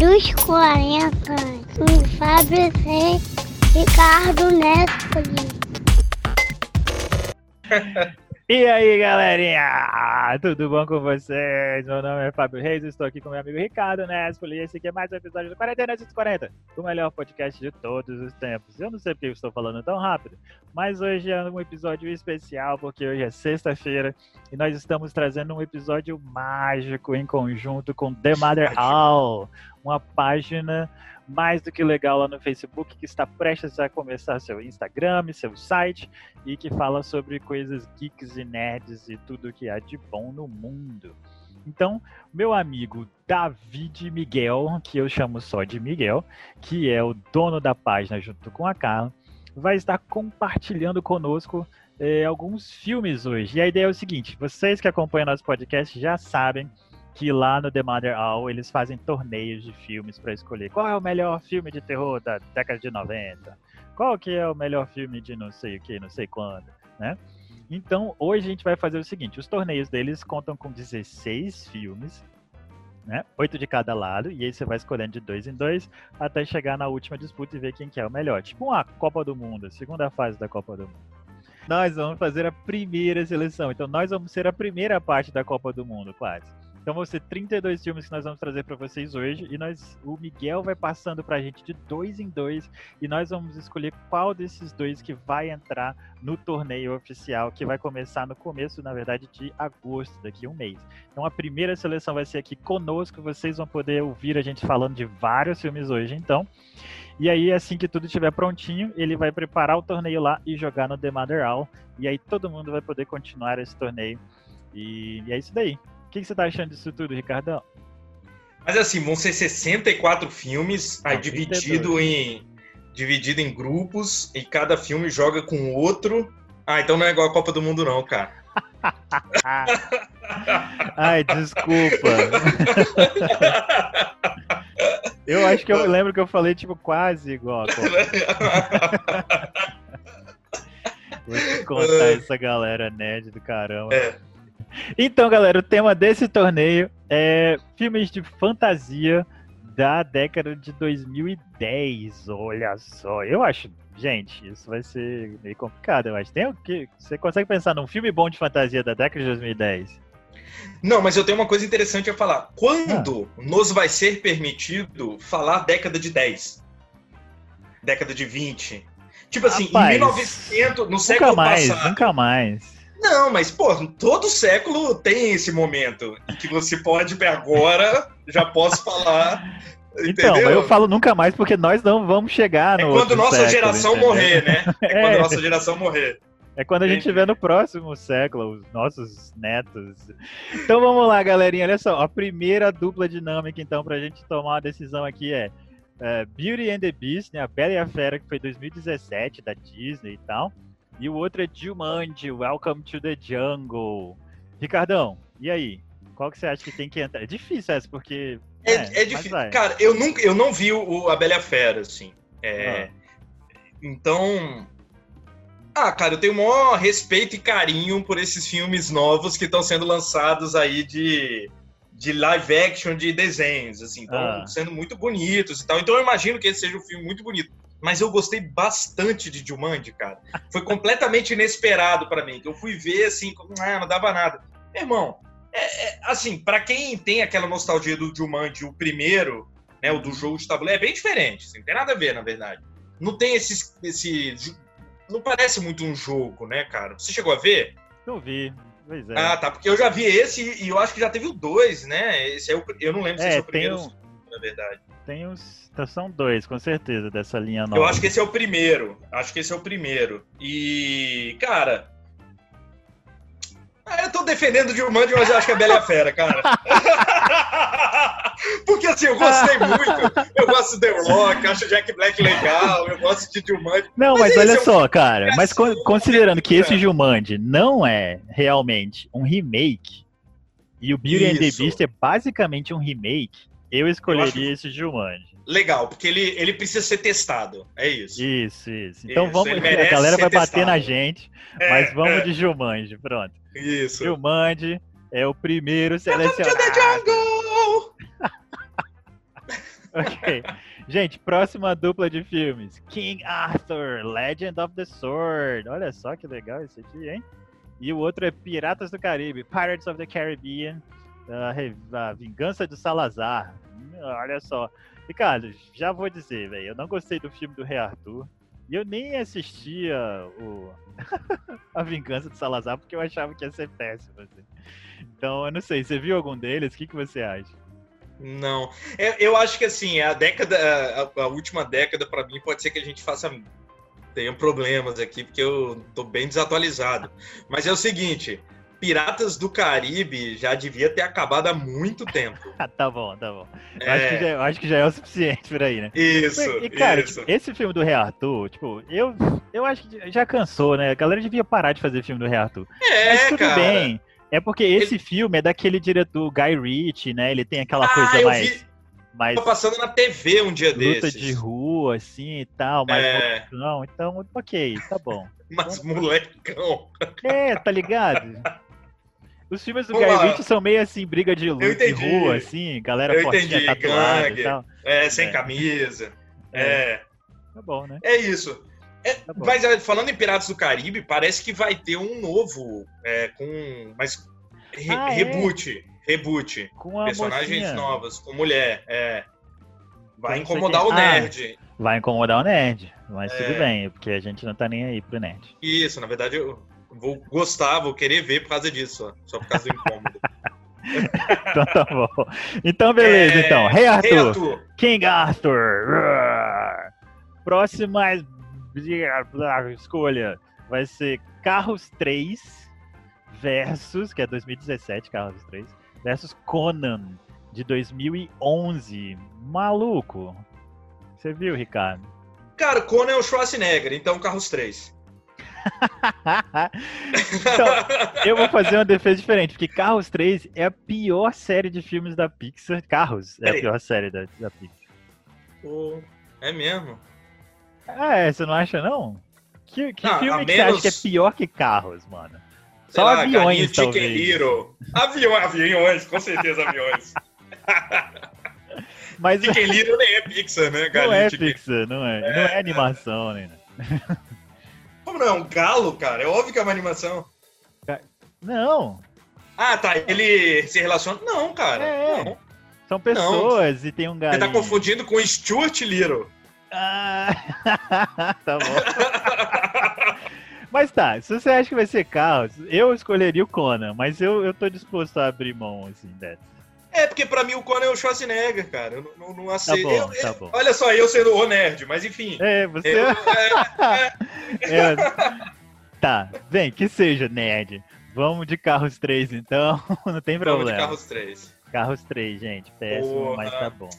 dos 40 com Fábio C. Ricardo Nespoli. E aí, galerinha? Tudo bom com vocês? Meu nome é Fábio Reis, estou aqui com meu amigo Ricardo Nespoli e esse aqui é mais um episódio do 40 40, o melhor podcast de todos os tempos. Eu não sei porque eu estou falando tão rápido, mas hoje é um episódio especial porque hoje é sexta-feira e nós estamos trazendo um episódio mágico em conjunto com The Mother Owl, uma página mais do que legal lá no Facebook, que está prestes a começar seu Instagram, seu site, e que fala sobre coisas geeks e nerds e tudo que há de bom no mundo. Então, meu amigo David Miguel, que eu chamo só de Miguel, que é o dono da página junto com a Carla, vai estar compartilhando conosco eh, alguns filmes hoje. E a ideia é o seguinte: vocês que acompanham nosso podcast já sabem que lá no The Mother All eles fazem torneios de filmes para escolher qual é o melhor filme de terror da década de 90, qual que é o melhor filme de não sei o que, não sei quando, né? Então, hoje a gente vai fazer o seguinte, os torneios deles contam com 16 filmes, né? Oito de cada lado, e aí você vai escolhendo de dois em dois até chegar na última disputa e ver quem que é o melhor. Tipo uma Copa do Mundo, segunda fase da Copa do Mundo. Nós vamos fazer a primeira seleção, então nós vamos ser a primeira parte da Copa do Mundo, quase. Então vão ser 32 filmes que nós vamos trazer para vocês hoje e nós, o Miguel vai passando para a gente de dois em dois e nós vamos escolher qual desses dois que vai entrar no torneio oficial que vai começar no começo, na verdade, de agosto, daqui a um mês. Então a primeira seleção vai ser aqui conosco, vocês vão poder ouvir a gente falando de vários filmes hoje, então. E aí, assim que tudo estiver prontinho, ele vai preparar o torneio lá e jogar no The Mother All. E aí todo mundo vai poder continuar esse torneio. E, e é isso daí. O que, que, você tá achando disso tudo, Ricardão? Mas assim, vão ser 64 filmes, aí dividido em, dividido em grupos, e cada filme joga com outro. Ah, então não é igual a Copa do Mundo, não, cara. Ai, desculpa. eu acho que eu lembro que eu falei, tipo, quase igual a Copa. Vou te contar essa galera nerd do caramba. É. Então, galera, o tema desse torneio é filmes de fantasia da década de 2010. Olha só, eu acho, gente, isso vai ser meio complicado, eu acho. Tem o que você consegue pensar num filme bom de fantasia da década de 2010? Não, mas eu tenho uma coisa interessante a falar. Quando ah. nos vai ser permitido falar década de 10? Década de 20? Tipo assim, Rapaz, em 1900, no século mais, passado. Nunca mais. Não, mas, pô, todo século tem esse momento em que você pode, agora, já posso falar. Então, entendeu? eu falo nunca mais porque nós não vamos chegar no. É quando nossa século, geração entendeu? morrer, né? É, é quando nossa geração morrer. É quando a gente estiver no próximo século, os nossos netos. Então vamos lá, galerinha. Olha só, a primeira dupla dinâmica, então, pra gente tomar uma decisão aqui é, é Beauty and the Beast, né? A Bela e a Fera, que foi 2017, da Disney e tal. E o outro é Jumanji, Welcome to the Jungle. Ricardão, e aí? Qual que você acha que tem que entrar? É difícil essa, porque. É, é, é difícil. Cara, eu nunca, eu não vi o, A Bela Fera, assim. É, ah. Então. Ah, cara, eu tenho o maior respeito e carinho por esses filmes novos que estão sendo lançados aí de, de live action de desenhos, assim, estão ah. sendo muito bonitos e tal. Então eu imagino que esse seja um filme muito bonito mas eu gostei bastante de Jumanji, cara. Foi completamente inesperado para mim. Eu fui ver assim, ah, não dava nada. Meu irmão, é, é, assim, para quem tem aquela nostalgia do Jumanji, o primeiro, né, o do jogo de tabuleiro, é bem diferente. Assim, não tem nada a ver, na verdade. Não tem esse, esse. Não parece muito um jogo, né, cara? Você chegou a ver? Eu vi. Pois é. Ah, tá. Porque eu já vi esse e eu acho que já teve o dois, né? Esse é o, eu não lembro se é, esse é o primeiro, um... na verdade. Tem os então são dois, com certeza, dessa linha nova. Eu acho que esse é o primeiro. Acho que esse é o primeiro. E, cara. Ah, eu tô defendendo o Jumanji, mas eu acho que é Bela a Fera, cara. Porque assim, eu gostei muito. Eu gosto do The Rock, acho Jack Black legal, eu gosto de Jumanji. Não, mas, mas olha é só, cara. Mas considerando que esse Jumanji não é realmente um remake, e o Beauty Isso. and the Beast é basicamente um remake, eu escolheria eu esse Jumanji legal, porque ele, ele precisa ser testado. É isso. Isso, isso. Então isso, vamos. A galera vai testado. bater na gente, é, mas vamos é. de Jumanji, pronto. Isso. Jumanji é o primeiro selecionado. ok. Gente, próxima dupla de filmes. King Arthur, Legend of the Sword. Olha só que legal esse aqui, hein? E o outro é Piratas do Caribe, Pirates of the Caribbean, a, Vingança de Salazar. Olha só. Ricardo, já vou dizer, velho, eu não gostei do filme do Rei Arthur. E eu nem assistia o A Vingança de Salazar porque eu achava que ia ser péssimo. Assim. Então, eu não sei, você viu algum deles? O que, que você acha? Não. Eu, eu acho que assim, a década, a, a última década, para mim, pode ser que a gente faça. Tenha problemas aqui, porque eu tô bem desatualizado. Mas é o seguinte: Piratas do Caribe já devia ter acabado há muito tempo. tá bom, tá bom. É... Acho, que já, acho que já é o suficiente por aí, né? Isso. E, cara, isso. Tipo, esse filme do Rei Arthur, tipo, eu, eu acho que já cansou, né? A galera devia parar de fazer filme do Rei Arthur. É, Mas tudo cara. bem. É porque esse Ele... filme é daquele diretor Guy Ritchie, né? Ele tem aquela ah, coisa mais. Vi... mais. Tô passando na TV um dia luta desses. Luta de rua, assim e tal, mas é... não, então, ok, tá bom. Mas molecão. É, tá ligado? Os filmes do Guy Ritchie são meio assim, briga de, luta, de rua, assim, galera eu fortinha tatuada e tal. É, sem é. camisa. É. é. Tá bom, né? É isso. É, tá mas é, falando em Piratas do Caribe, parece que vai ter um novo, é, com. Mas. Re, ah, é? reboot. Reboot. Com Personagens mocinha. novas, com mulher. É. Vai então, incomodar o ah, nerd. Ah, vai incomodar o nerd. Mas tudo bem, porque a gente não tá nem aí pro nerd. Isso, na verdade, eu, vou gostar, vou querer ver por causa disso, só, por causa do incômodo. então tá bom. Então, beleza, é... então. Rei Arthur. Arthur. King Arthur. Próxima escolha vai ser Carros 3 versus, que é 2017, Carros 3, versus Conan, de 2011. Maluco. Você viu, Ricardo? Cara, Conan é o Schwarzenegger, então Carros 3 então, eu vou fazer uma defesa diferente, porque Carros 3 é a pior série de filmes da Pixar. Carros é a pior série da, da Pixar. Oh, é mesmo? É, você não acha não? Que, que filme que menos... você acha que é pior que Carros, mano? Só lá, aviões, talvez. Hero. Aviões, aviões, com certeza aviões. Mas... Chicken Little nem é Pixar, né? Galinha não é Pixar, não é. é. Não é animação, né? Como não? É um galo, cara? É óbvio que é uma animação. Não. Ah, tá. Ele se relaciona. Não, cara. É. Não. São pessoas não. e tem um galinho. Você tá confundindo com Stuart Little. Ah, tá bom. mas tá, se você acha que vai ser Carlos, eu escolheria o Conan, mas eu, eu tô disposto a abrir mão, assim, dessa. É, porque pra mim o Conan é o Schwarzenegger, cara. Eu não, não, não aceito. Tá bom, eu, tá bom. Olha só, eu sendo o nerd, mas enfim. É, você. Eu, é, é... Tá, bem, que seja nerd. Vamos de carros 3, então. não tem problema. Vamos de carros 3. Carros 3, gente. Péssimo, Porra. mas tá bom.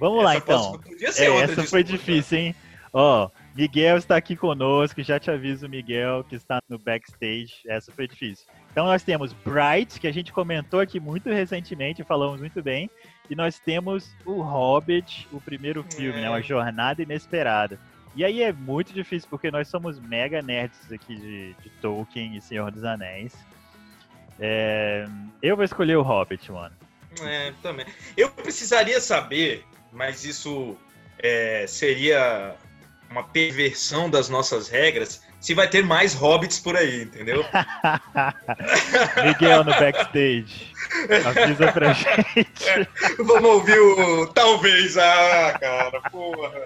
Vamos essa lá, então. É, essa foi difícil, hein? Ó, Miguel está aqui conosco. Já te aviso, Miguel, que está no backstage. Essa foi difícil. Então nós temos Bright, que a gente comentou aqui muito recentemente, falamos muito bem. E nós temos o Hobbit, o primeiro filme, é. né? Uma jornada inesperada. E aí é muito difícil, porque nós somos mega nerds aqui de, de Tolkien e Senhor dos Anéis. É... Eu vou escolher o Hobbit, mano. É, também. Eu precisaria saber, mas isso é, seria uma perversão das nossas regras, se vai ter mais hobbits por aí, entendeu? Miguel no backstage. Avisa pra gente. É, vamos ouvir o. Talvez, ah, cara, porra.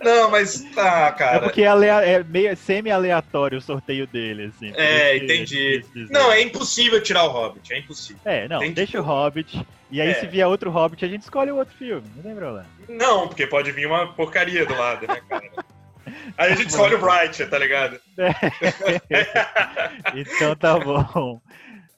Não, mas tá, cara. É porque é, é meio semi-aleatório o sorteio dele, assim. É, entendi. Não, é impossível tirar o Hobbit, é impossível. É, não, entendi. deixa o Hobbit. E aí, é. se vier outro Hobbit, a gente escolhe o outro filme, não tem problema. Não, porque pode vir uma porcaria do lado, né, cara? Aí a gente escolhe o Bright, tá ligado? então tá bom.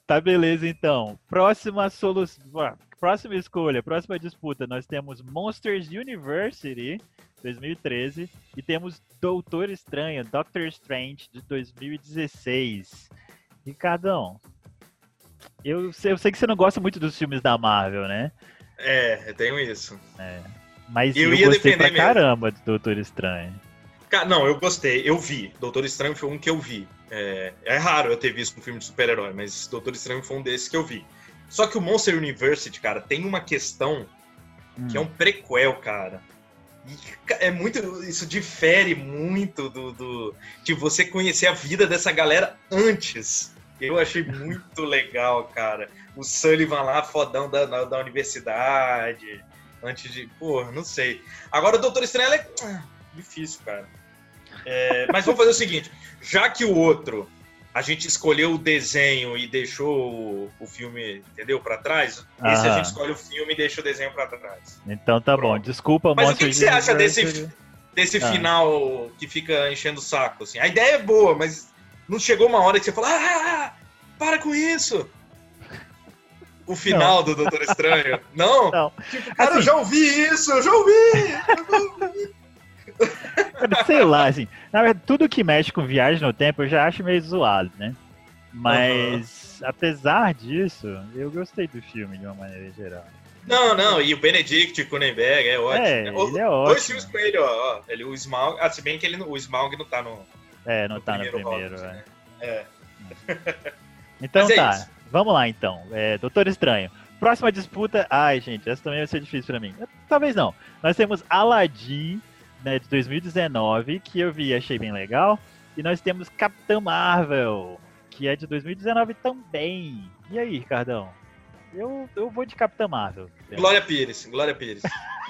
Tá beleza, então. Próxima solução. Próxima escolha, próxima disputa, nós temos Monsters University 2013 e temos Doutor Estranho, Doctor Strange de 2016. Ricardão, eu sei, eu sei que você não gosta muito dos filmes da Marvel, né? É, eu tenho isso. É. Mas eu, eu gostei pra mesmo. caramba do Doutor Estranho. Não, eu gostei, eu vi. Doutor Estranho foi um que eu vi. É, é raro eu ter visto um filme de super-herói, mas Doutor Estranho foi um desses que eu vi. Só que o Monster University, cara, tem uma questão hum. que é um prequel, cara. E é muito. Isso difere muito do, do, de você conhecer a vida dessa galera antes. Eu achei muito legal, cara. O Sullivan lá, fodão da, da universidade. Antes de. Pô, não sei. Agora o Doutor Estranho é. Ah, difícil, cara. É, mas vamos fazer o seguinte: já que o outro a gente escolheu o desenho e deixou o, o filme, entendeu, para trás. Aham. Esse a gente escolhe o filme e deixa o desenho para trás. Então tá Pronto. bom. Desculpa, Mas o que, que você acha desse, desse ah. final que fica enchendo o saco? Assim? A ideia é boa, mas não chegou uma hora que você fala: ah, ah, ah para com isso! O final não. do Doutor Estranho. Não? Não. Tipo, cara, assim, eu já ouvi isso, eu já ouvi! Eu já ouvi. Sei lá, assim. Na verdade, tudo que mexe com viagem no tempo eu já acho meio zoado, né? Mas, uhum. apesar disso, eu gostei do filme de uma maneira geral. Não, não, e o Benedict Cronenberg é ótimo. É, né? ele é ótimo. Dois filmes com ele, ó. ó ele, o Smaug, ah, se bem que ele, o Smaug não tá no. É, não no tá primeiro no primeiro, Robert, é. Né? é. Então é tá, isso. vamos lá então. É, Doutor Estranho. Próxima disputa. Ai, gente, essa também vai ser difícil pra mim. Talvez não. Nós temos Aladdin né, de 2019, que eu vi e achei bem legal. E nós temos Capitã Marvel, que é de 2019 também. E aí, Ricardão? Eu, eu vou de Capitã Marvel. Glória Pires, Glória Pires.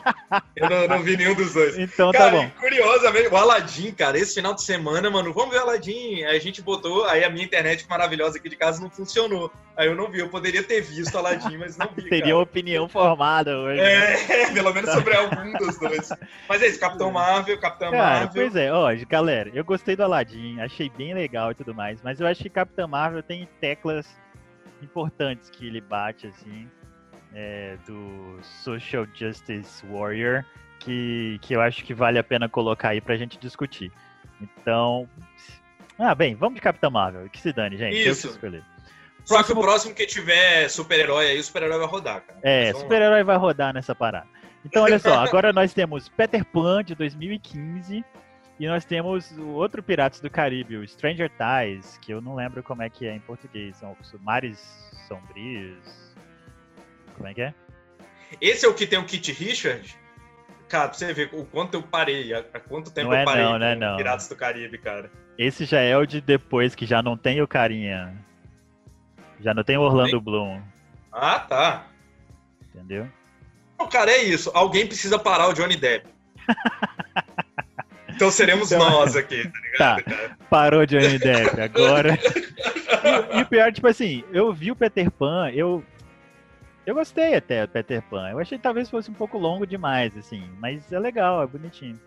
Eu não, não, vi nenhum dos dois. Então tá cara, tá bom. Curiosamente, o Aladdin, cara, esse final de semana, mano, vamos ver o Aladdin. Aí a gente botou, aí a minha internet maravilhosa aqui de casa não funcionou. Aí eu não vi, eu poderia ter visto o Aladdin, mas não vi. Teria cara. uma opinião formada hoje. É, pelo menos sobre algum dos dois. Mas é isso, Capitão Marvel, Capitão cara, Marvel. Pois é, ó, galera, eu gostei do Aladdin, achei bem legal e tudo mais, mas eu acho que Capitão Marvel tem teclas importantes que ele bate, assim é, do Social Justice Warrior que, que eu acho que vale a pena colocar aí pra gente discutir. Então. Ah, bem, vamos de Capitão Marvel. Que se dane, gente. Isso. escolher. Só próximo... que o próximo que tiver super-herói aí, o super-herói vai rodar, cara. É, super-herói vai rodar nessa parada. Então, olha só, agora nós temos Peter Pan de 2015 e nós temos o outro Piratas do Caribe, o Stranger Ties, que eu não lembro como é que é em português. São Mares Sombrios, como é que é? Esse é o que tem o Kit Richard? Cara, pra você ver o quanto eu parei, há quanto tempo não é eu parei não, é não. Piratas do Caribe, cara. Esse já é o de depois, que já não tem o carinha. Já não tem o Orlando tem? Bloom. Ah, tá. Entendeu? Não, cara, é isso. Alguém precisa parar o Johnny Depp. então seremos então, nós aqui, tá ligado? Tá, cara? parou o Johnny Depp. Agora. e, e o pior, tipo assim, eu vi o Peter Pan, eu eu gostei até do Peter Pan. Eu achei que talvez fosse um pouco longo demais, assim. Mas é legal, é bonitinho.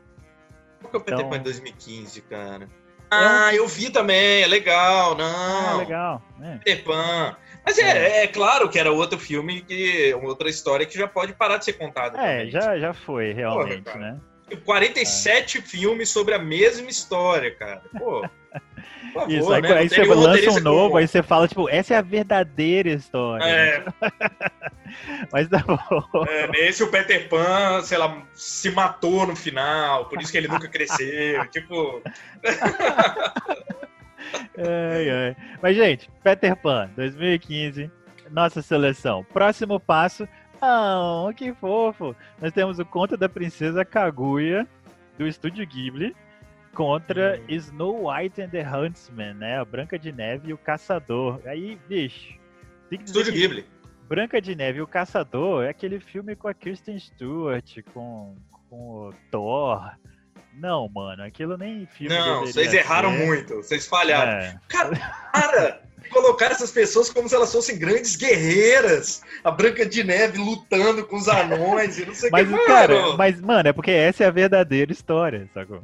Qual que é o Peter então... Pan em 2015, cara? Ah, eu vi também, é legal, não. É legal. É. Peter Pan. Mas é, é, é, claro que era outro filme, que outra história que já pode parar de ser contada. É, já, já foi, realmente, Porra, né? 47 é. filmes sobre a mesma história, cara. Pô. Favor, Isso, aí, né? aí você lança um novo, como... aí você fala, tipo, essa é a verdadeira história. É. Mas tá bom. É, nesse o Peter Pan, sei lá, se matou no final, por isso que ele nunca cresceu. tipo. ai, ai. Mas, gente, Peter Pan, 2015, nossa seleção. Próximo passo. Oh, que fofo! Nós temos o Conto da Princesa Kaguya, do Estúdio Ghibli contra. Snow White and the Huntsman, né? A Branca de Neve e o Caçador. Aí, bicho. Estúdio Ghibli. Branca de Neve e o Caçador é aquele filme com a Kristen Stewart, com, com o Thor. Não, mano, aquilo nem filme. Não, vocês erraram ser. muito, vocês falharam. É. Cara, colocar essas pessoas como se elas fossem grandes guerreiras. A Branca de Neve lutando com os anões e não sei o que. Mas, cara, mas, mano, é porque essa é a verdadeira história, sacou?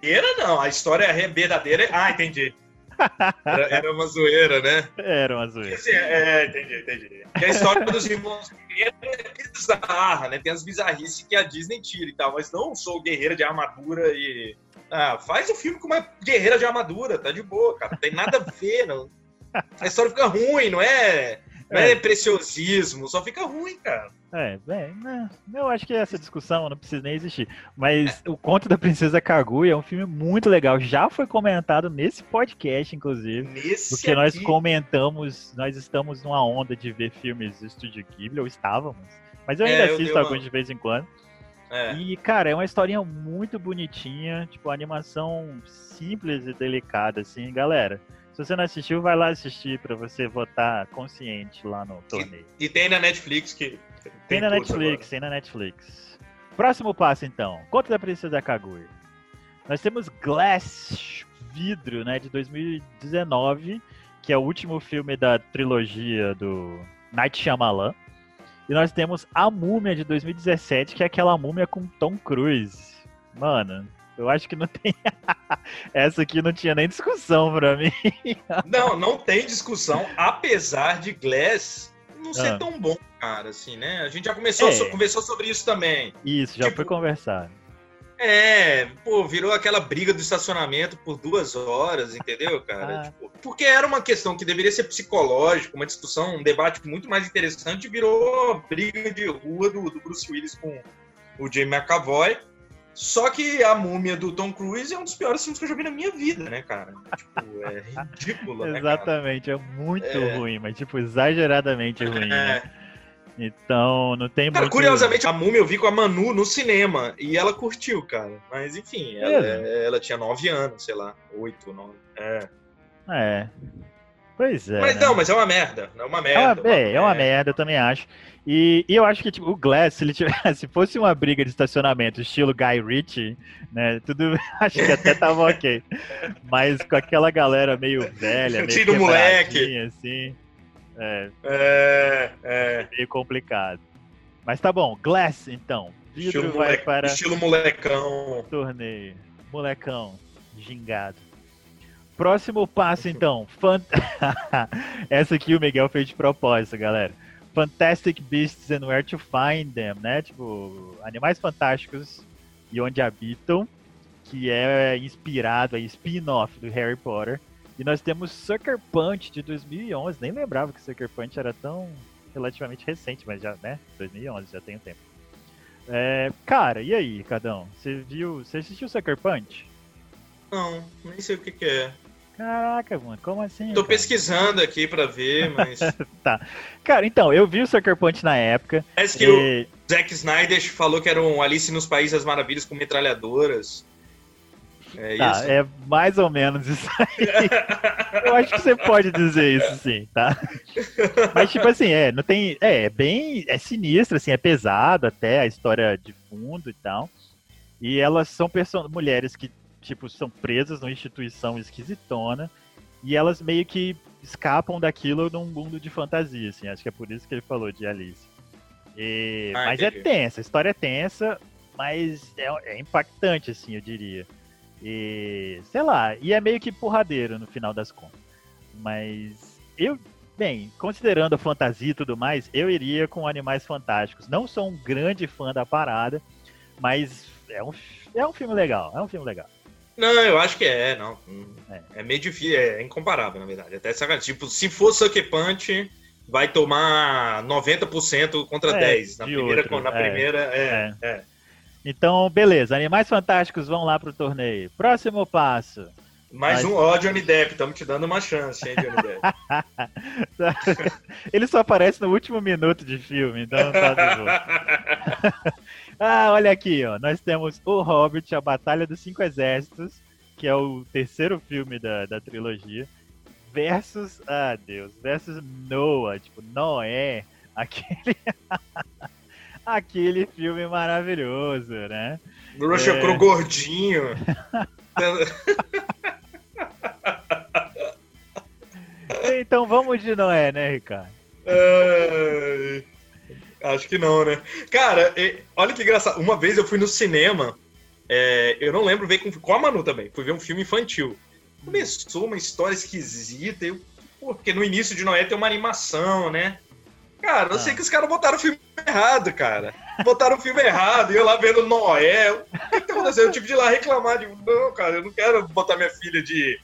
Verdadeira não, a história é verdadeira. Ah, entendi. Era, era, uma zoeira, né? Era uma zoeira. Assim, é, entendi, entendi. E a história dos irmãos é bizarra, né? Tem as bizarrices que a Disney tira e tal, mas não sou guerreira de armadura e. Ah, faz o um filme com uma guerreira de armadura, tá de boa, cara. Não tem nada a ver, não. A história fica ruim, não é? É, é preciosismo, só fica ruim, cara. É, bem, né, eu acho que essa discussão não precisa nem existir. Mas é. o Conto da Princesa Kaguya é um filme muito legal. Já foi comentado nesse podcast, inclusive. Nesse porque aqui. nós comentamos, nós estamos numa onda de ver filmes do Estúdio Ghibli, ou estávamos. Mas eu ainda é, assisto alguns uma... de vez em quando. É. E, cara, é uma historinha muito bonitinha, tipo, animação simples e delicada, assim, galera. Se você não assistiu, vai lá assistir para você votar consciente lá no torneio. E, e tem na Netflix que. Tem, tem na Netflix, agora. tem na Netflix. Próximo passo, então. Conta da Princesa Kaguya. Nós temos Glass Vidro, né, de 2019, que é o último filme da trilogia do Night Shyamalan. E nós temos A Múmia de 2017, que é aquela múmia com Tom Cruise. Mano, eu acho que não tem. Essa aqui não tinha nem discussão pra mim. não, não tem discussão, apesar de Glass não ser ah. tão bom, cara, assim, né? A gente já começou, é. conversou sobre isso também. Isso, já tipo, foi conversado. É, pô, virou aquela briga do estacionamento por duas horas, entendeu, cara? Ah. Tipo, porque era uma questão que deveria ser psicológica, uma discussão, um debate muito mais interessante, virou briga de rua do, do Bruce Willis com o Jamie McAvoy. Só que a múmia do Tom Cruise é um dos piores filmes que eu já vi na minha vida, né, cara? Tipo, é ridículo, né, Exatamente, é muito é... ruim, mas, tipo, exageradamente ruim, é... né? Então, não tem cara, muito... curiosamente, a múmia eu vi com a Manu no cinema e ela curtiu, cara. Mas, enfim, ela, ela tinha nove anos, sei lá, oito, nove. É. É. Pois é. Mas né? não, mas é uma merda. É uma merda. É uma, é, é uma merda, eu também acho. E, e, eu acho que tipo, o Glass, se ele tivesse, se fosse uma briga de estacionamento estilo Guy Ritchie, né, tudo acho que até tava ok. Mas com aquela galera meio velha, meio Tiro moleque, assim, é, é, é, meio complicado. Mas tá bom, Glass então. Vidro estilo vai para estilo molecão. Torneio, molecão, gingado. Próximo passo então, Fant... essa aqui o Miguel fez de propósito, galera Fantastic Beasts and Where to Find Them, né? Tipo, Animais Fantásticos e Onde Habitam, que é inspirado, é spin-off do Harry Potter. E nós temos Sucker Punch de 2011. Nem lembrava que Sucker Punch era tão relativamente recente, mas já, né? 2011, já tem um tempo. É, cara, e aí, Cadão? Você viu, você assistiu Sucker Punch? Não, nem sei o que, que é. Caraca, mano, como assim? Tô cara? pesquisando aqui pra ver, mas. tá. Cara, então, eu vi o Sucker Punch na época. Parece que e... o Zack Snyder falou que era um Alice nos Países das Maravilhas com metralhadoras. É tá, isso? É mais ou menos isso aí. eu acho que você pode dizer isso sim, tá? Mas, tipo assim, é, não tem. É, é bem. É sinistro, assim, é pesado até a história de fundo e tal. E elas são mulheres que tipo, são presas numa instituição esquisitona e elas meio que escapam daquilo num mundo de fantasia, assim. Acho que é por isso que ele falou de Alice. E... Ah, mas é entendi. é tensa, a história é tensa, mas é, é, impactante, assim, eu diria. E, sei lá, e é meio que porradeiro no final das contas. Mas eu, bem, considerando a fantasia e tudo mais, eu iria com Animais Fantásticos. Não sou um grande fã da parada, mas é um, é um filme legal, é um filme legal. Não, eu acho que é, não. É, é meio difícil, é incomparável, na verdade. Até sacanagem. Tipo, se for Sucker Punch, vai tomar 90% contra é, 10. Na primeira, outro. na é, primeira é, é, é. Então, beleza. Animais Fantásticos vão lá pro torneio. Próximo passo. Mais Mas... um, ó, Johnny Depp, estamos te dando uma chance, hein, Johnny Depp. Ele só aparece no último minuto de filme, então tá de Ah, olha aqui, ó. Nós temos O Hobbit, A Batalha dos Cinco Exércitos, que é o terceiro filme da, da trilogia, versus, ah, Deus, versus Noah, tipo, Noé, aquele. aquele filme maravilhoso, né? Russell é... Crowe gordinho. então vamos de Noé, né, Ricardo? É... Acho que não, né? Cara, olha que engraçado. Uma vez eu fui no cinema, é, eu não lembro ver com, com a Manu também, fui ver um filme infantil. Começou uma história esquisita, eu, porque no início de Noé tem uma animação, né? Cara, eu ah. sei que os caras botaram o filme errado, cara. Botaram o filme errado, e eu lá vendo Noé. O que tá acontecendo? Eu tive de ir lá reclamar, de, não, cara, eu não quero botar minha filha de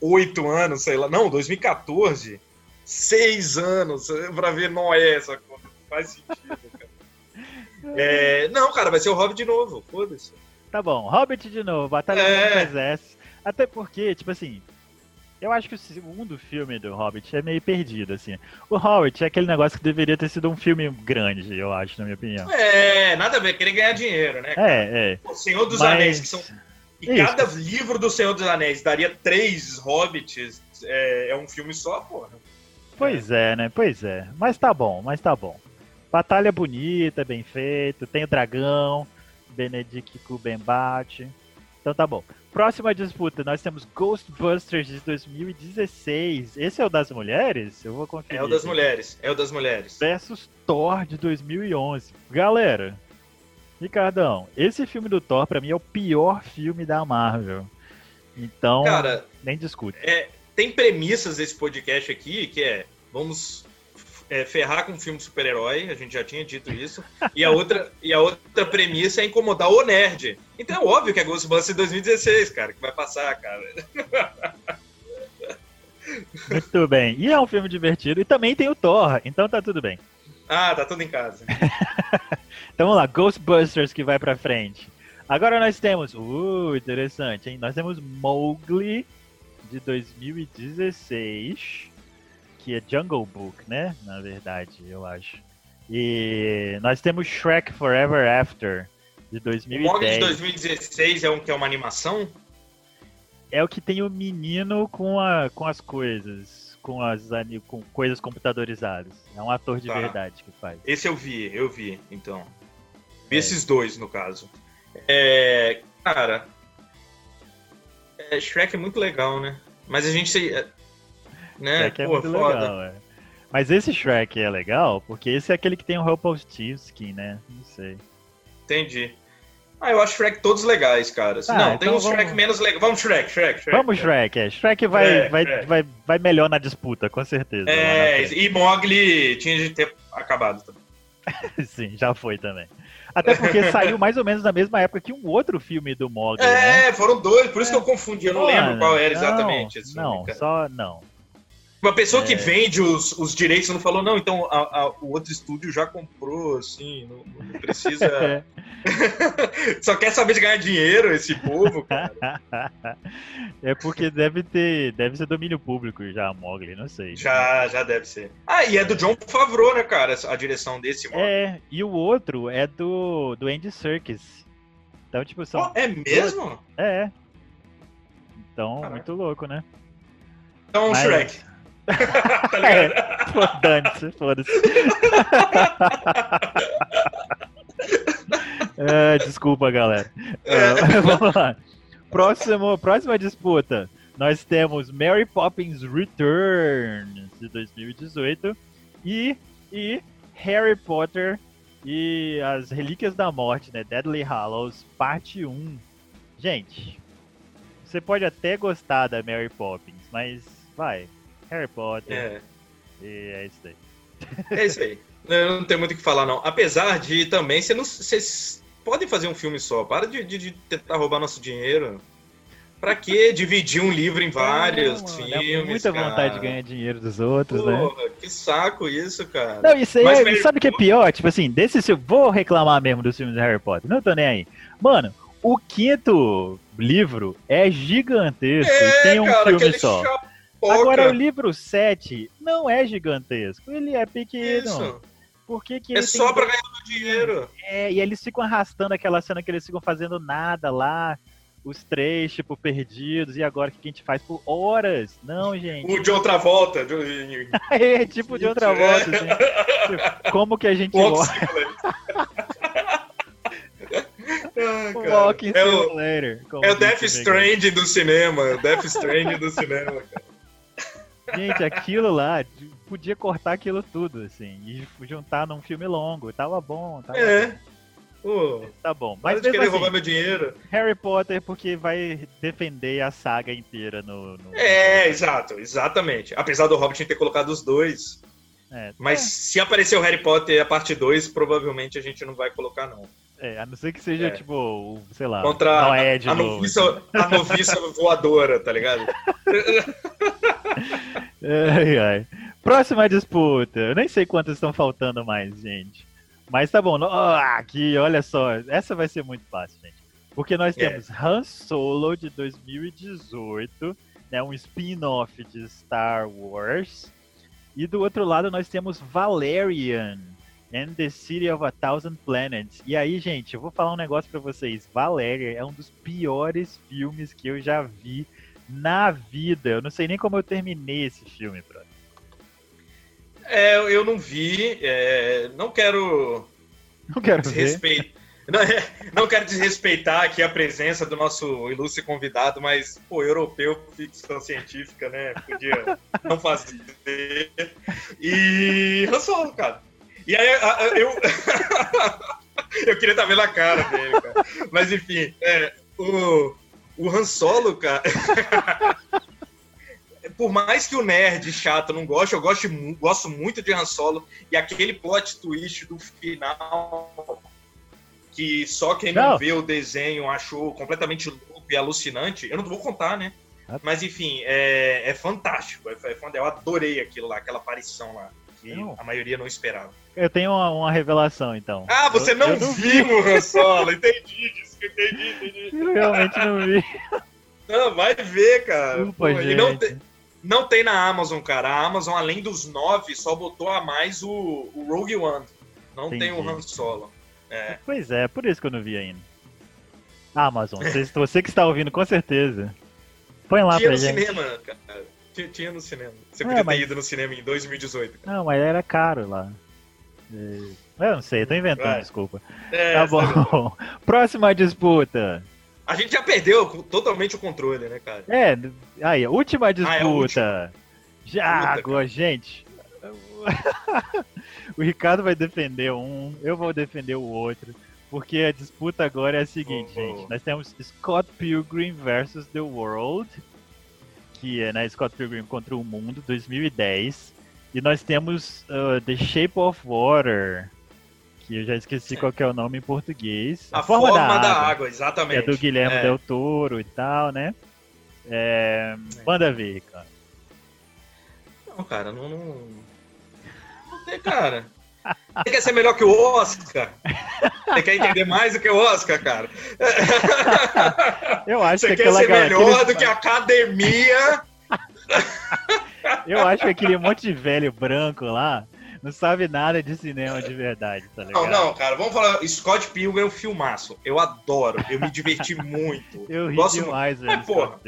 8 anos, sei lá, não, 2014 seis anos pra ver Noé, essa coisa. Não faz sentido, cara. É, não, cara, vai ser o Hobbit de novo, foda-se. Tá bom, Hobbit de novo, Batalha é. dos Exércitos. Até porque, tipo assim, eu acho que o segundo filme do Hobbit é meio perdido, assim. O Hobbit é aquele negócio que deveria ter sido um filme grande, eu acho, na minha opinião. É, nada a ver, querer ganhar dinheiro, né? Cara? É, é. O Senhor dos Mas... Anéis, que são. E Isso. cada livro do Senhor dos Anéis daria três Hobbits, é, é um filme só, porra. Pois é, né? Pois é. Mas tá bom, mas tá bom. Batalha bonita, bem feito, tem o dragão, Benedict Cumberbatch. Então tá bom. Próxima disputa, nós temos Ghostbusters de 2016. Esse é o das mulheres? Eu vou conferir. É o das mulheres, é o das mulheres. Versus Thor de 2011. Galera, Ricardão, esse filme do Thor pra mim é o pior filme da Marvel. Então, Cara, nem discute. É, tem premissas desse podcast aqui que é vamos é, ferrar com um filme de super-herói, a gente já tinha dito isso. E a outra, e a outra premissa é incomodar o nerd. Então é óbvio que é Ghostbusters 2016, cara, que vai passar, cara. Muito bem. E é um filme divertido. E também tem o Thor, então tá tudo bem. Ah, tá tudo em casa. então vamos lá, Ghostbusters que vai pra frente. Agora nós temos. Uh, interessante, hein? Nós temos Mowgli de 2016 que é Jungle Book, né? Na verdade, eu acho. E nós temos Shrek Forever After, de 2010. O Mog de 2016 é um que é uma animação? É o que tem o menino com, a, com as coisas, com as com coisas computadorizadas. É um ator de tá. verdade que faz. Esse eu vi, eu vi, então. Vi é. esses dois, no caso. É, cara, é, Shrek é muito legal, né? Mas a gente né? Shrek é Pô, muito foda. legal, é. Mas esse Shrek é legal, porque esse é aquele que tem o Rumpelstiltskin, né? Não sei. Entendi. Ah, eu acho Shrek todos legais, cara. Ah, não, então tem uns vamos... Shrek menos legais. Vamos Shrek, Shrek, Shrek. Vamos Shrek, é. Shrek vai, é, vai, Shrek. vai, vai melhor na disputa, com certeza. É, e Mogli tinha de ter acabado também. Sim, já foi também. Até porque saiu mais ou menos na mesma época que um outro filme do Mogli. É, né? foram dois, por isso é. que eu confundi, eu não Mano, lembro qual era exatamente. Não, não só não. Uma pessoa é... que vende os, os direitos não falou, não, então a, a, o outro estúdio já comprou, assim, não, não precisa. Só quer saber de ganhar dinheiro esse povo, cara. é porque deve ter. Deve ser domínio público já, Mogli, não sei. Já, já deve ser. Ah, e é do John Favreau, né, cara? A direção desse Mogli. É, e o outro é do, do Andy Serkis. Então, tipo, são. Oh, é mesmo? É. Então, Caraca. muito louco, né? Então, Mas... Shrek. tá ligado? É, Dane-se, foda-se. é, desculpa, galera. É. vamos lá. Próximo, próxima disputa. Nós temos Mary Poppins Returns de 2018 e, e Harry Potter e as Relíquias da Morte, né? Deadly Hallows, parte 1. Gente, você pode até gostar da Mary Poppins, mas vai, Harry Potter. É. E é isso aí. É isso aí. Eu não tenho muito o que falar, não. Apesar de também, vocês podem fazer um filme só. Para de, de, de, tentar roubar nosso dinheiro. Pra que dividir um livro em vários não, filmes? É muita cara. vontade de ganhar dinheiro dos outros, né? Porra, né? Que saco isso, cara. Não, isso aí, Mas, sabe o que é pior? Tipo assim, desse eu vou reclamar mesmo dos filmes de Harry Potter. Não tô nem aí. Mano, o quinto livro é gigantesco é, e tem um cara, filme só. Agora, o livro 7 não é gigantesco, ele é pequeno. Isso. Por que, que é só pra ganhar dinheiro. É, e eles ficam arrastando aquela cena que eles ficam fazendo nada lá, os três, tipo, perdidos, e agora o que a gente faz por horas? Não, gente. O de outra volta. é, tipo, de outra volta, assim. Tipo, como que a gente morre? Ah, Walking é o, é o Death Stranding do cinema. Death Stranding do cinema, cara. Gente, aquilo lá, podia cortar aquilo tudo, assim, e juntar num filme longo. Tava bom, tava É. Bom. Pô, tá bom. Mas de querer assim, roubar meu dinheiro. Harry Potter, porque vai defender a saga inteira no. no... É, exato, exatamente. Apesar do Hobbit ter colocado os dois. É, mas é. se aparecer o Harry Potter a parte 2, provavelmente a gente não vai colocar, não. É, a não ser que seja, é. tipo, sei lá, Contra a, a, noviça, a noviça voadora, tá ligado? Ai, ai. Próxima disputa. Eu nem sei quantas estão faltando mais, gente. Mas tá bom. Oh, aqui, olha só. Essa vai ser muito fácil, gente. Porque nós é. temos Han Solo de 2018, né, um spin-off de Star Wars. E do outro lado nós temos Valerian and the City of a Thousand Planets. E aí, gente, eu vou falar um negócio para vocês. Valerian é um dos piores filmes que eu já vi na vida. Eu não sei nem como eu terminei esse filme, brother. É, eu não vi. É, não quero. Não quero desrespeitar. Não, é, não, quero desrespeitar aqui a presença do nosso ilustre convidado, mas, pô, europeu, ficção científica, né? Podia não fazer. E. Eu sou, cara. E aí, eu. eu queria estar vendo a cara dele, cara. Mas, enfim, é, o, o Han Solo, cara. por mais que o nerd chato não goste, eu gosto, gosto muito de Han Solo. E aquele plot twist do final, que só quem não, não vê o desenho achou completamente louco e alucinante, eu não vou contar, né? Ah. Mas enfim, é, é fantástico. É, é, eu adorei aquilo lá, aquela aparição lá. Que não. a maioria não esperava. Eu tenho uma, uma revelação, então. Ah, você eu, não eu viu o Han Solo, entendi disso, entendi, entendi. Eu realmente não vi. Não, vai ver, cara. Desculpa, Pô, gente. Não tem, não tem na Amazon, cara. A Amazon, além dos nove, só botou a mais o, o Rogue One. Não Entendi. tem o Han Solo. É. Pois é, por isso que eu não vi ainda. Amazon, você, você que está ouvindo, com certeza. Põe lá Tinha pra no gente. cinema, cara. Tinha, no cinema. Você é, podia mas... ter ido no cinema em 2018. Cara. Não, mas era caro lá. Eu não sei, tô inventando, Vai. desculpa. É, tá bom. Próxima disputa. A gente já perdeu totalmente o controle, né, cara? É, aí, última disputa. Ah, é última. Já, agora, gente. o Ricardo vai defender um, eu vou defender o outro. Porque a disputa agora é a seguinte, oh, gente. Nós temos Scott Pilgrim versus The World, que é né, Scott Pilgrim contra o Mundo, 2010. E nós temos uh, The Shape of Water, que eu já esqueci qual é o nome em português. A, a forma, forma, da, da água, água, exatamente. É do Guilherme é. Del Toro e tal, né? É, é. Manda ver, cara. Não, cara, não. Não, não tem, cara. Você quer ser melhor que o Oscar? Você quer entender mais do que o Oscar, cara? Eu acho Você que quer ser melhor aquele... do que a academia? Eu acho que aquele monte de velho branco lá não sabe nada de cinema de verdade, tá ligado? Não, não, cara, vamos falar. Scott Pilgrim é um filmaço. Eu adoro, eu me diverti muito. eu ri Gosto demais, velho. Mas, porra.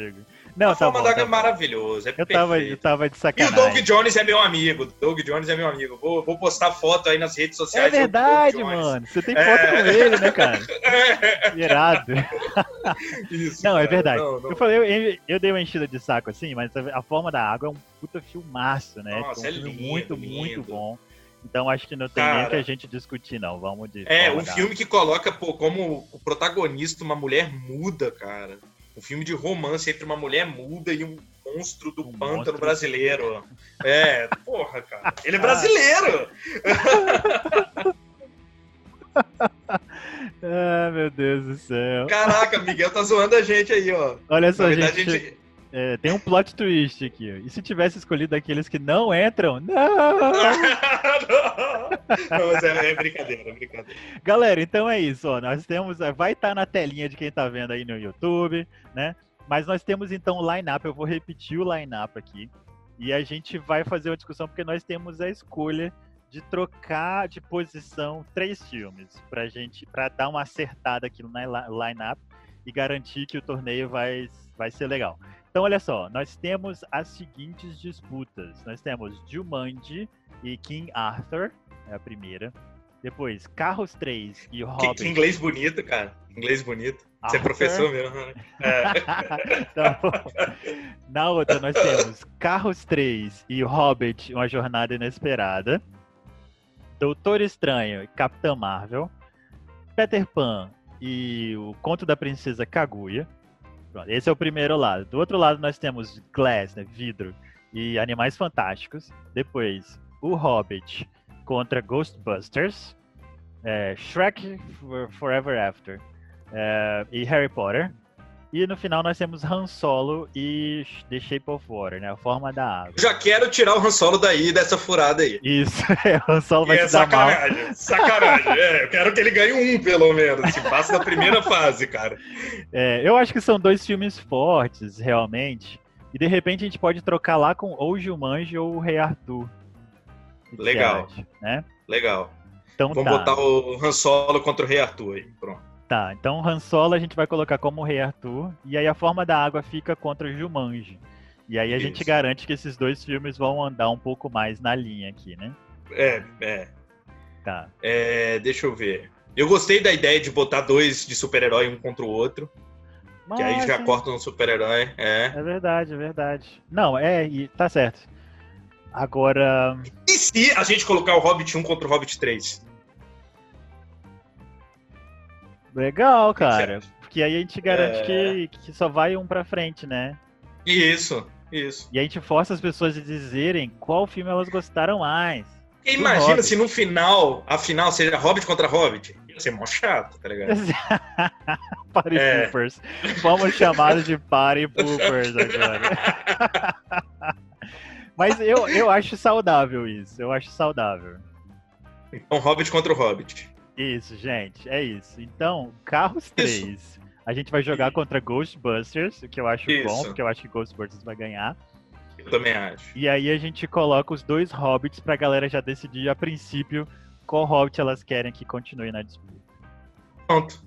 Não, a tá forma bom, tá é maravilhoso. É eu, tava, eu tava de sacanagem. E o Doug Jones é meu amigo. Doug Jones é meu amigo. Vou, vou postar foto aí nas redes sociais. É verdade, mano. Você tem foto é... com ele, né, cara? Irado. Isso, não, é cara. é verdade. Não, não. Eu falei, eu, eu, dei uma enchida de saco assim, mas a, forma da água é um puta filmaço, né? Nossa, tipo, um é lindo, muito, lindo. muito bom. Então acho que não tem Cara, nem que a gente discutir, não. Vamos de. É, um filme que coloca pô, como o protagonista uma mulher muda, cara. Um filme de romance entre uma mulher muda e um monstro do um pântano monstro. brasileiro. É, porra, cara. Ele é brasileiro! ah, meu Deus do céu. Caraca, Miguel tá zoando a gente aí, ó. Olha só, verdade, gente. gente é, tem um plot twist aqui. E se tivesse escolhido aqueles que não entram? Não! não, mas é, é, brincadeira, é brincadeira. Galera, então é isso. Ó, nós temos. É, vai estar tá na telinha de quem tá vendo aí no YouTube, né? Mas nós temos então o line-up. Eu vou repetir o line-up aqui. E a gente vai fazer uma discussão porque nós temos a escolha de trocar de posição três filmes pra gente, para dar uma acertada aqui no line-up e garantir que o torneio vai, vai ser legal. Então, olha só, nós temos as seguintes disputas. Nós temos Jumanji e King Arthur, é a primeira. Depois, Carros 3 e Hobbit. Que, que inglês bonito, cara. Inglês bonito. Arthur. Você é professor mesmo, né? É. Tá Na outra, nós temos Carros 3 e Hobbit, Uma Jornada Inesperada. Doutor Estranho e Capitã Marvel. Peter Pan e o Conto da Princesa Kaguya. Pronto, esse é o primeiro lado. Do outro lado nós temos Glass, né, vidro, e Animais Fantásticos. Depois, o Hobbit contra Ghostbusters. É, Shrek Forever After. É, e Harry Potter. E no final nós temos Han Solo e The Shape of Water, né? A forma da água. Já quero tirar o Han Solo daí, dessa furada aí. Isso, é, o Han Solo vai é se dar sacanagem, mal. sacanagem. É, eu quero que ele ganhe um, pelo menos. Se passa da primeira fase, cara. É, eu acho que são dois filmes fortes, realmente. E de repente a gente pode trocar lá com ou Jumanji ou o Rei Arthur. Legal. acha, né? Legal. Então Vamos tá. botar o Han Solo contra o Rei Arthur aí. Pronto. Tá, então Han Solo a gente vai colocar como Rei Arthur. E aí a forma da água fica contra o Jumanji. E aí a gente Isso. garante que esses dois filmes vão andar um pouco mais na linha aqui, né? É, é. Tá. É, deixa eu ver. Eu gostei da ideia de botar dois de super-herói um contra o outro. Que aí já Mas, corta um super-herói. É. É verdade, é verdade. Não, é, e tá certo. Agora. E se a gente colocar o Hobbit 1 contra o Hobbit 3? Legal, você cara. Porque aí a gente garante É. que, que só vai um pra frente, né? Isso, isso. E a gente força as pessoas a dizerem qual filme elas gostaram mais. Imagina Hobbit. se no final, a final seja Hobbit contra Hobbit. Ia ser mó chato, tá ligado? Party É. Poopers. Fomos chamados de Party Poopers agora. Mas eu, eu acho saudável isso. Eu acho saudável. Então, Hobbit contra o Hobbit. Isso, gente. É isso. Então, Carros 3. A gente vai jogar contra Ghostbusters, o que eu acho bom, Isso. porque eu acho que Ghostbusters vai ganhar. Eu também acho. E aí a gente coloca os dois hobbits pra galera já decidir a princípio qual hobbit elas querem que continue na disputa. Pronto.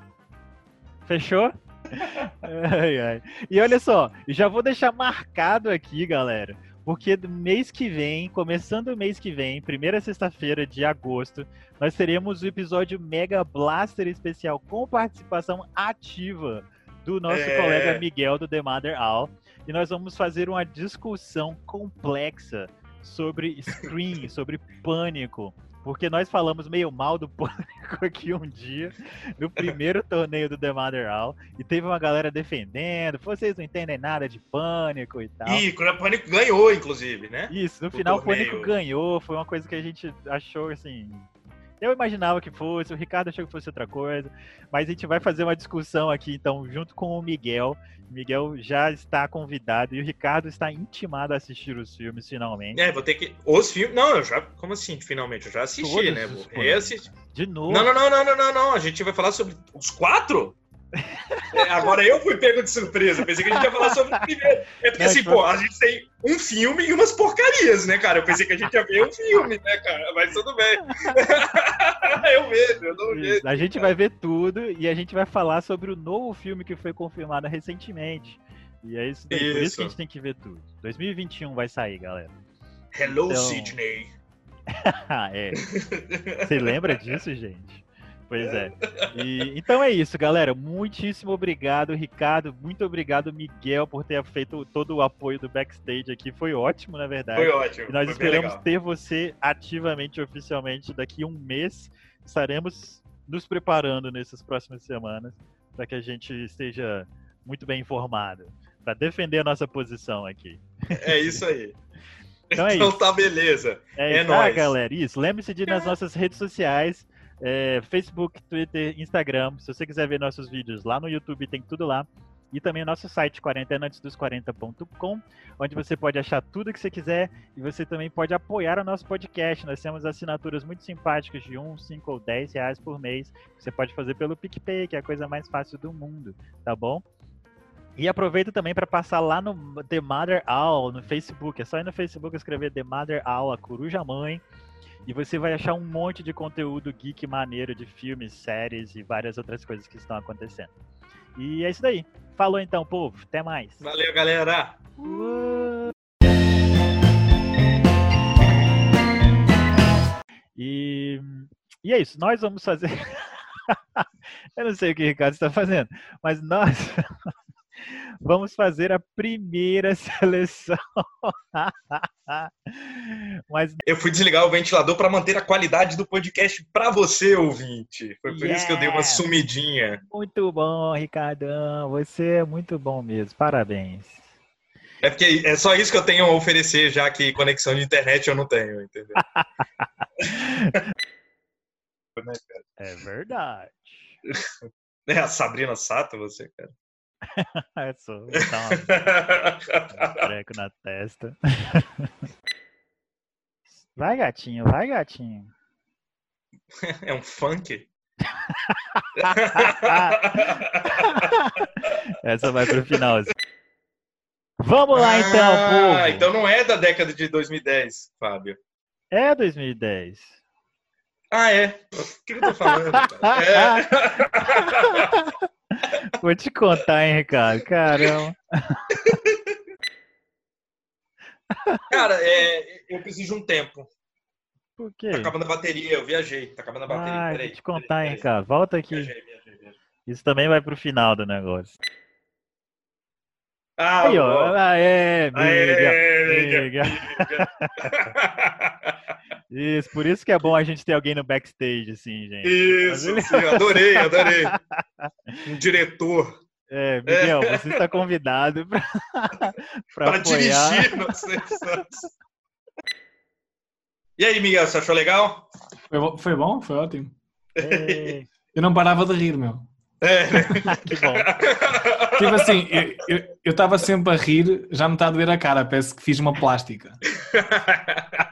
Fechou? ai, ai. E olha só, já vou deixar marcado aqui, galera, porque do mês que vem, começando o mês que vem, primeira sexta-feira de agosto, nós teremos o episódio Mega Blaster especial com participação ativa do nosso É. colega Miguel do The Mother All. E nós vamos fazer uma discussão complexa sobre Scream, sobre pânico. Porque nós falamos meio mal do pânico aqui um dia, no primeiro torneio do The Mother All, e teve uma galera defendendo, vocês não entendem nada de pânico e tal. E o Pânico ganhou, inclusive, né? Isso, no o final o torneio. Pânico ganhou, foi uma coisa que a gente achou assim. Eu imaginava que fosse, o Ricardo achou que fosse outra coisa, mas a gente vai fazer uma discussão aqui, então, junto com o Miguel. O Miguel já está convidado e o Ricardo está intimado a assistir os filmes finalmente. É, vou ter que. Os filmes. Não, eu já. Como assim, finalmente? Eu já assisti, Todos né? Vou reassistir. De novo. Não, não, não, não, não, não, não. A gente vai falar sobre os quatro? É, agora eu fui pego de surpresa. Pensei que a gente ia falar sobre o primeiro. É porque assim, foi- pô, a gente tem um filme e umas porcarias, né, cara? Eu pensei que a gente ia ver um filme, né, cara? Mas tudo bem. eu vejo, eu não vejo. Isso, A gente vai ver tudo e a gente vai falar sobre o novo filme que foi confirmado recentemente. E é isso, daí, por isso Isso. que a gente tem que ver tudo. 2021 vai sair, galera. Hello, Então- Sidney. Ah, é. Você lembra disso, gente? Pois é. E- então é isso, galera. Muitíssimo obrigado, Ricardo. Muito obrigado, Miguel, por ter feito todo o apoio do backstage aqui. Foi ótimo, na verdade. Foi ótimo. E nós esperamos ter você ativamente, oficialmente, daqui a um mês. Estaremos nos preparando nessas próximas semanas para que a gente esteja muito bem informado, para defender a nossa posição aqui. É isso aí. Então é Então isso. tá beleza. É, É isso. Ah, nóis. galera, isso. Lembre-se de ir nas nossas redes sociais. É, Facebook, Twitter, Instagram. Se você quiser ver nossos vídeos lá no YouTube, tem tudo lá. E também o nosso site, quarentenaantesdos40.com, onde você pode achar tudo que você quiser e você também pode apoiar o nosso podcast. Nós temos assinaturas muito simpáticas de 1, 5 ou 10 reais por mês. Você pode fazer pelo PicPay, que é a coisa mais fácil do mundo, tá bom? E aproveita também para passar lá no The Mother Owl, no Facebook. É só ir no Facebook escrever The Mother Owl, a coruja mãe. E você vai achar um monte de conteúdo geek maneiro de filmes, séries e várias outras coisas que estão acontecendo. E é isso daí. Falou então, povo. Até mais. Valeu, galera. E, e é isso. Nós vamos fazer. Eu não sei o que o Ricardo está fazendo, mas nós vamos fazer a primeira seleção. mas Eu fui desligar o ventilador para manter a qualidade do podcast para você, ouvinte. Foi por isso que eu dei uma Yeah. sumidinha. muito bom, Ricardão. Você é muito bom mesmo. Parabéns. É porque é só isso que eu tenho a oferecer, já que conexão de internet eu não tenho, entendeu? É verdade. É a Sabrina Sato, você, cara. é só, um treco na testa. Vai, gatinho, vai, gatinho. É um funk? Essa vai pro final. Vamos lá então, ah, povo. Então não é da década de 2010, Fábio. É 2010. Ah, é? O que eu tô falando? é. Vou te contar, hein, Ricardo? Caramba. Cara, é, eu preciso de um tempo. Por quê? Tá acabando a bateria, eu viajei. Tá acabando a bateria. Ah, peraí, vou te contar, peraí, hein, Ricardo. Volta aqui. Viajei, viajei, viajei. Isso também vai pro final do negócio. Ah, Aí, ó. Aê. Aê. Isso, por isso que é bom a gente ter alguém no backstage, assim, gente. Isso, sim, adorei, adorei. Um diretor É, Miguel, você está convidado para para apoiar. dirigir sessões. E aí, Miguel, você achou legal? Foi, bo- foi bom? Foi ótimo. É, Eu não parava de rir, meu. É, né? que bom. Tipo assim, eu estava sempre a rir, já me está a doer a cara, parece que fiz uma plástica.